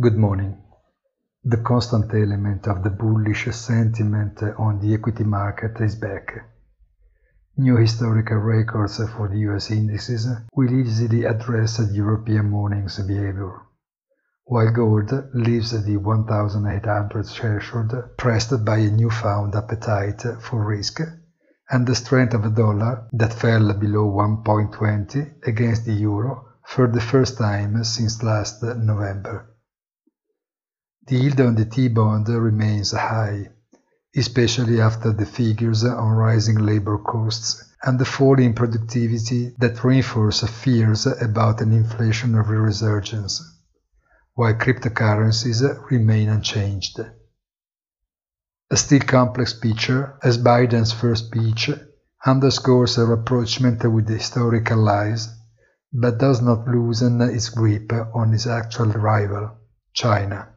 Good morning. The constant element of the bullish sentiment on the equity market is back. New historical records for the US indices will easily address the European morning's behavior, while gold leaves the 1800 threshold pressed by a newfound appetite for risk and the strength of the dollar that fell below 1.20 against the euro for the first time since last November. The yield on the T-bond remains high, especially after the figures on rising labor costs and the fall in productivity that reinforce fears about an inflationary resurgence, while cryptocurrencies remain unchanged. A still complex picture, as Biden's first speech underscores a rapprochement with historical lies, but does not loosen its grip on its actual rival, China.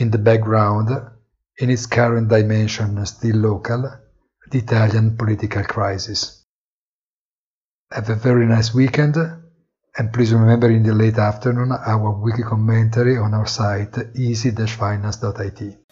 In the background, in its current dimension still local, the Italian political crisis. Have a very nice weekend and please remember in the late afternoon our weekly commentary on our site easy-finance.it.